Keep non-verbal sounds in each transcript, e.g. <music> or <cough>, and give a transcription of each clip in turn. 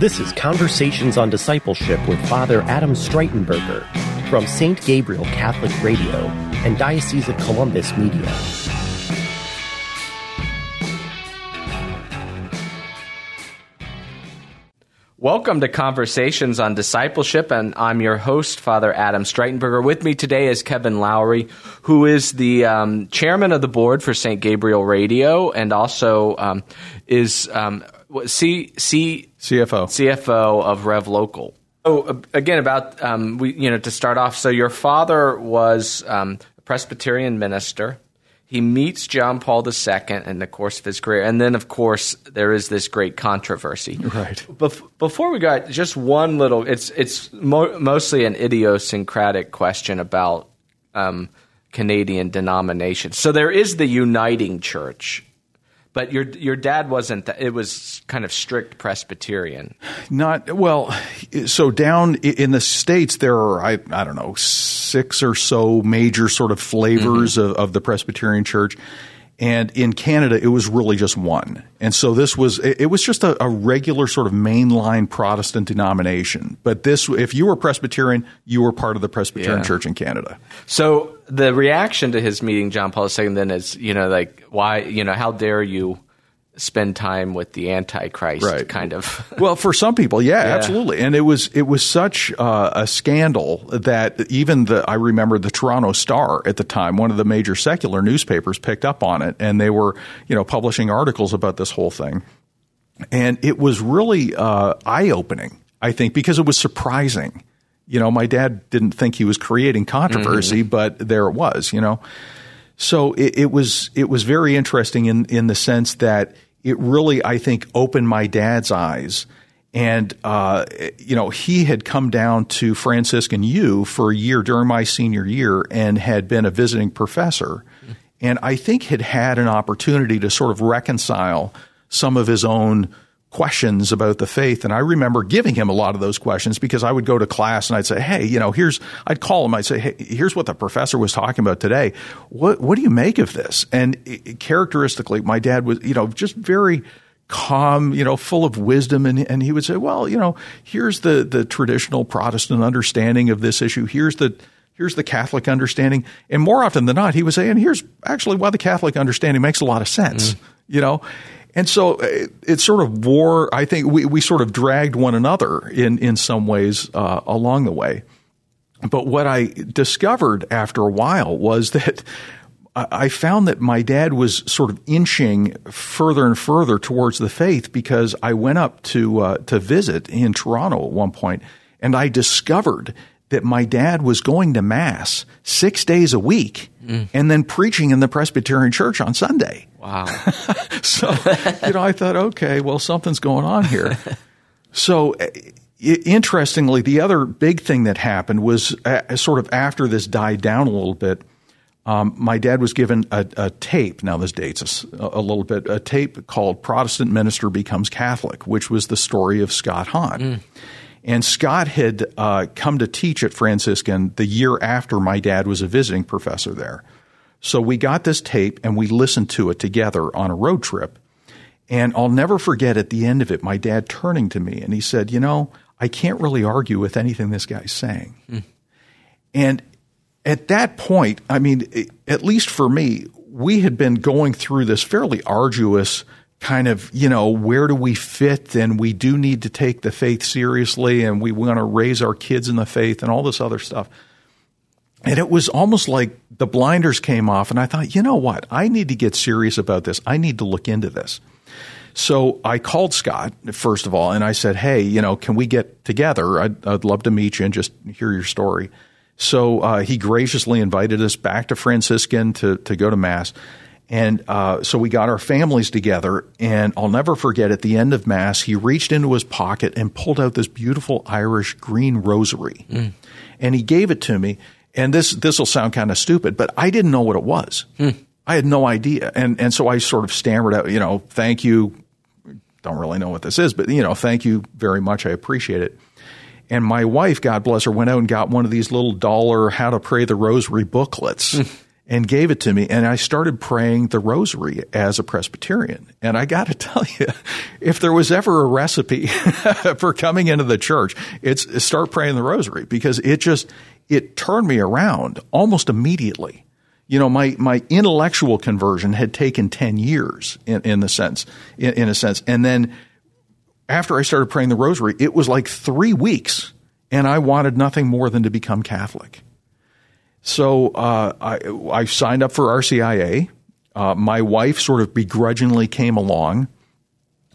This is Conversations on Discipleship with Father Adam Streitenberger from St. Gabriel Catholic Radio and Diocese of Columbus Media. Welcome to Conversations on Discipleship, and I'm your host, Father Adam Streitenberger. With me today is Kevin Lowry, who is the um, chairman of the board for St. Gabriel Radio and also um, is um, C, C, CFO. CFO of Rev Local. So again, about um, we, you know, to start off. So your father was um, a Presbyterian minister. He meets John Paul II in the course of his career, and then, of course, there is this great controversy. Right. Bef- before we got just one little, it's it's mo- mostly an idiosyncratic question about um, Canadian denominations. So there is the Uniting Church, but your your dad wasn't. Th- it was kind of strict Presbyterian. Not well. So down in the states, there are I I don't know six or so major sort of flavors Mm-hmm. of, of the Presbyterian Church, and in Canada, it was really just one. And so this was it, it was just a, a regular sort of mainline Protestant denomination. But this, if you were Presbyterian, you were part of the Presbyterian Yeah. Church in Canada. So the reaction to his meeting John Paul II then is, you know, like why, you know, how dare you spend time with the Antichrist, Right. kind of. <laughs> Well, for some people, yeah, absolutely. And it was it was such uh, a scandal that even the I remember the Toronto Star at the time, one of the major secular newspapers, picked up on it, and they were you know publishing articles about this whole thing, and it was really uh, eye opening, I think, because it was surprising. You know, my dad didn't think he was creating controversy, but there it was. You know. So it, it was it was very interesting in in the sense that it really I think opened my dad's eyes, and uh, you know he had come down to Franciscan U for a year during my senior year and had been a visiting professor, and I think had had an opportunity to sort of reconcile some of his own questions about the faith. And I remember giving him a lot of those questions because I would go to class and I'd say, Hey, you know, here's, I'd call him. I'd say, Hey, here's what the professor was talking about today. What, what do you make of this? And it, characteristically, my dad was, you know, just very, calm, you know, full of wisdom. And, and he would say, well, you know, here's the, the traditional Protestant understanding of this issue. Here's the, here's the Catholic understanding. And more often than not, he would say, and here's actually why the Catholic understanding makes a lot of sense, mm-hmm. you know? And so it, it sort of wore, I think we, we sort of dragged one another in, in some ways uh, along the way. But what I discovered after a while was <laughs> that I I found that my dad was sort of inching further and further towards the faith because I went up to uh, to visit in Toronto at one point, and I discovered that my dad was going to mass six days a week and then preaching in the Presbyterian Church on Sunday. Wow. <laughs> So, you know, I thought, okay, well, something's going on here. <laughs> So, uh, interestingly, the other big thing that happened was uh, sort of after this died down a little bit. Um, my dad was given a, a tape. Now this dates us a, a little bit. A tape called "Protestant Minister Becomes Catholic," which was the story of Scott Hahn. And Scott had uh, come to teach at Franciscan the year after my dad was a visiting professor there. So we got this tape and we listened to it together on a road trip. And I'll never forget at the end of it, my dad turning to me and he said, You know, I can't really argue with anything this guy's saying. And at that point, I mean, at least for me, we had been going through this fairly arduous kind of, you know, where do we fit? And we do need to take the faith seriously and we want to raise our kids in the faith and all this other stuff. And it was almost like the blinders came off, and I thought, you know what? I need to get serious about this. I need to look into this. So I called Scott, first of all, and I said, hey, you know, can we get together? I'd, I'd love to meet you and just hear your story. So uh, he graciously invited us back to Franciscan to, to go to Mass. And uh, so we got our families together, and I'll never forget at the end of Mass, he reached into his pocket and pulled out this beautiful Irish green rosary. Hmm. And he gave it to me. And this this will sound kind of stupid, but I didn't know what it was. Hmm. I had no idea. And and so I sort of stammered out, you know, thank you. Don't really know what this is, but you know, thank you very much. I appreciate it. And my wife, God bless her, went out and got one of these little dollar how to pray the rosary booklets. Hmm. And gave it to me. And I started praying the rosary as a Presbyterian. And I got to <laughs> tell you, if there was ever a recipe <laughs> for coming into the church, it's start praying the rosary because it just, it turned me around almost immediately. You know, my, my intellectual conversion had taken 10 years in, in the sense, in, in a sense. And then after I started praying the rosary, it was like three weeks and I wanted nothing more than to become Catholic. So uh, I, I, signed up for RCIA. Uh, my wife sort of begrudgingly came along.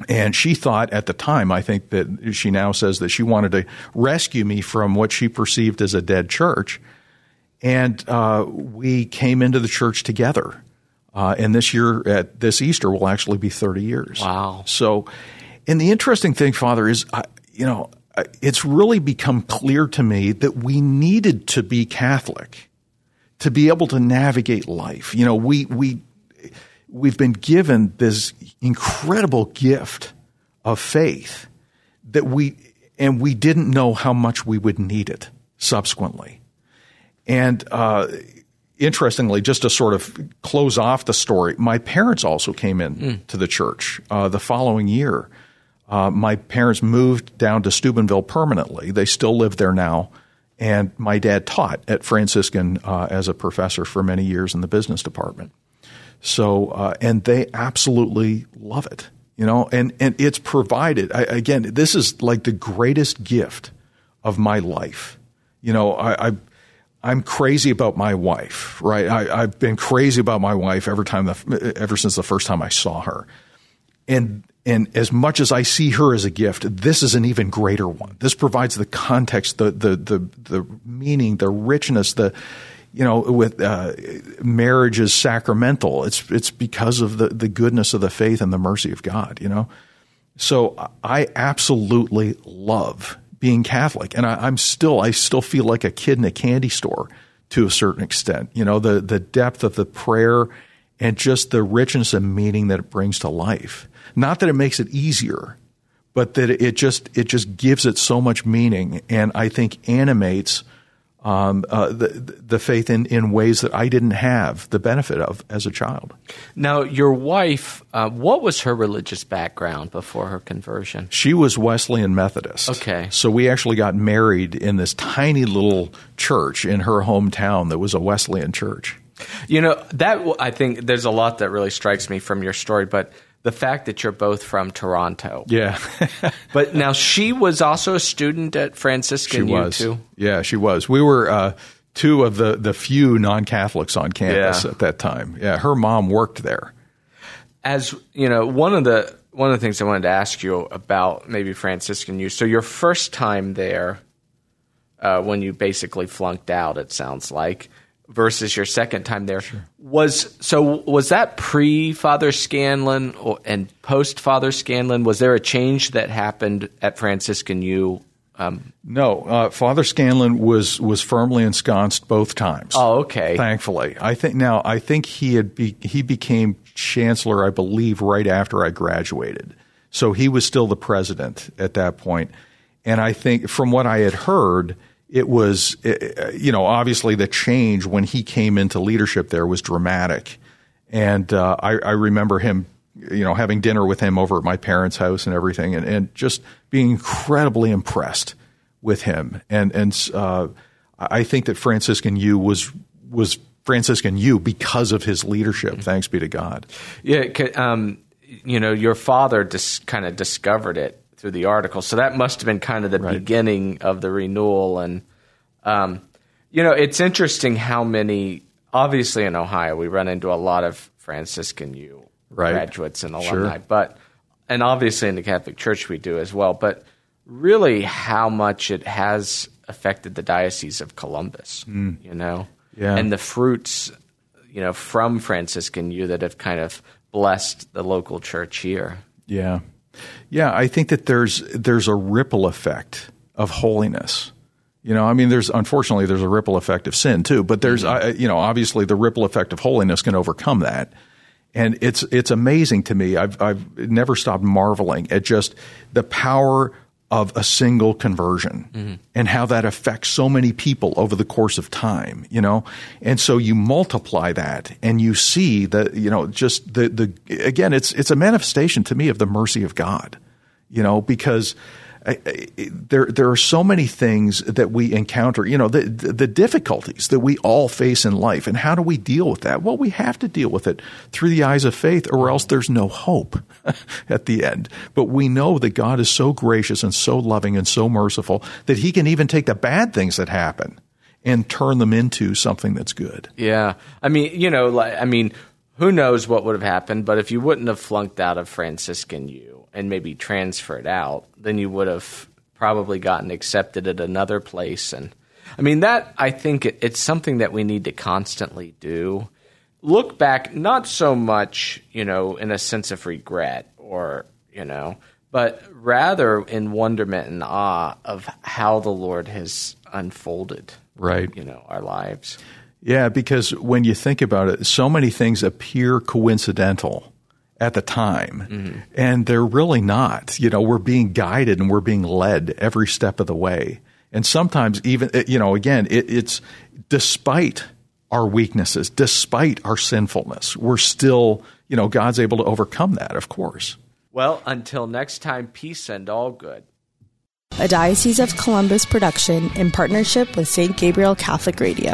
And she thought at the time, I think that she now says that she wanted to rescue me from what she perceived as a dead church. And uh, we came into the church together. Uh, and this year, at this Easter, will actually be 30 years. Wow. So, and the interesting thing, Father, is, you know, it's really become clear to me that we needed to be Catholic to be able to navigate life. You know, we, we, we've been given this incredible gift of faith that we, and we didn't know how much we would need it subsequently. And, uh, interestingly, just to sort of close off the story, my parents also came in mm. to the church uh, the following year. Uh, my parents moved down to Steubenville permanently. They still live there now. And my dad taught at Franciscan uh, as a professor for many years in the business department. So, uh, and they absolutely love it, you know, and, and it's provided. I, again, this is like the greatest gift of my life. You know, I, I I'm crazy about my wife, right? I, have been crazy about my wife every time, the, ever since the first time I saw her. And and as much as I see her as a gift, this is an even greater one. This provides the context, the the the, the meaning, the richness, the you know, with uh, marriage is sacramental. It's it's because of the the goodness of the faith and the mercy of God. You know, so I absolutely love being Catholic, and I, I'm still I still feel like a kid in a candy store to a certain extent. You know, the the depth of the prayer and just the richness and meaning that it brings to life. Not that it makes it easier, but that it just it just gives it so much meaning, and I think animates um, uh, the the faith in in ways that I didn't have the benefit of as a child. Now, your wife, uh, what was her religious background before her conversion? She was Wesleyan Methodist. Okay, so we actually got married in this tiny little church in her hometown that was a Wesleyan church. You know that I think there's a lot that really strikes me from your story, but the fact that you're both from Toronto. Yeah. <laughs> but now she was also a student at Franciscan she was. too. Yeah, she was. We were uh, two of the the few non-Catholics on campus yeah. at that time. Yeah, her mom worked there. As you know, one of the one of the things I wanted to ask you about maybe Franciscan U. So your first time there, uh, when you basically flunked out, it sounds like versus your second time there sure. was so was that pre Father Scanlan or, and post Father Scanlan? Was there a change that happened at Franciscan U? Um, no, uh, Father Scanlan was was firmly ensconced both times. Oh, okay. Thankfully, I think now I think he had be, he became chancellor, I believe, right after I graduated. So he was still the president at that point, and I think from what I had heard it was, you know, obviously the change when he came into leadership there was dramatic. And uh, I, I, remember him, you know, having dinner with him over at my parents' house and everything, and, and just being incredibly impressed with him. And and uh, I think that Franciscan U was was Franciscan U because of his leadership. Thanks be to God. Yeah, um, you know, your father just kind of discovered it through the article. So that must have been kind of the right. beginning of the renewal. And, um, you know, it's interesting how many, obviously in Ohio, we run into a lot of Franciscan U right. graduates and alumni, sure. but, and obviously in the Catholic Church we do as well. But really, how much it has affected the Diocese of Columbus, mm. you know? Yeah. And the fruits, you know, from Franciscan U that have kind of blessed the local church here. Yeah. Yeah, I think that there's there's a ripple effect of holiness. You know, I mean, there's unfortunately there's a ripple effect of sin too, but there's mm-hmm. uh, you know obviously the ripple effect of holiness can overcome that, and it's it's amazing to me. I've I've never stopped marveling at just the power of a single conversion mm-hmm. and how that affects so many people over the course of time, you know? And so you multiply that and you see that, you know, just the, the, again, it's, it's a manifestation to me of the mercy of God, you know, because There there are so many things that we encounter. You know, the the difficulties that we all face in life, and how do we deal with that? Well, we have to deal with it through the eyes of faith, or else there's no hope <laughs> at the end. But we know that God is so gracious and so loving and so merciful that He can even take the bad things that happen and turn them into something that's good. Yeah, I mean, you know, like I mean, who knows what would have happened? But if you wouldn't have flunked out of Franciscan U and maybe transferred out, then you would have probably gotten accepted at another place. And I mean, that I think it, it's something that we need to constantly do. Look back, not so much, you know, in a sense of regret or, you know, but rather in wonderment and awe of how the Lord has unfolded, right? You know, our lives. Yeah, because when you think about it, so many things appear coincidental at the time. Mm-hmm. And they're really not. You know, we're being guided and we're being led every step of the way. And sometimes even, you know, again, it, it's despite our weaknesses, despite our sinfulness, we're still, you know, God's able to overcome that, of course. Well, until next time, peace and all good. A Diocese of Columbus production in partnership with St. Gabriel Catholic Radio.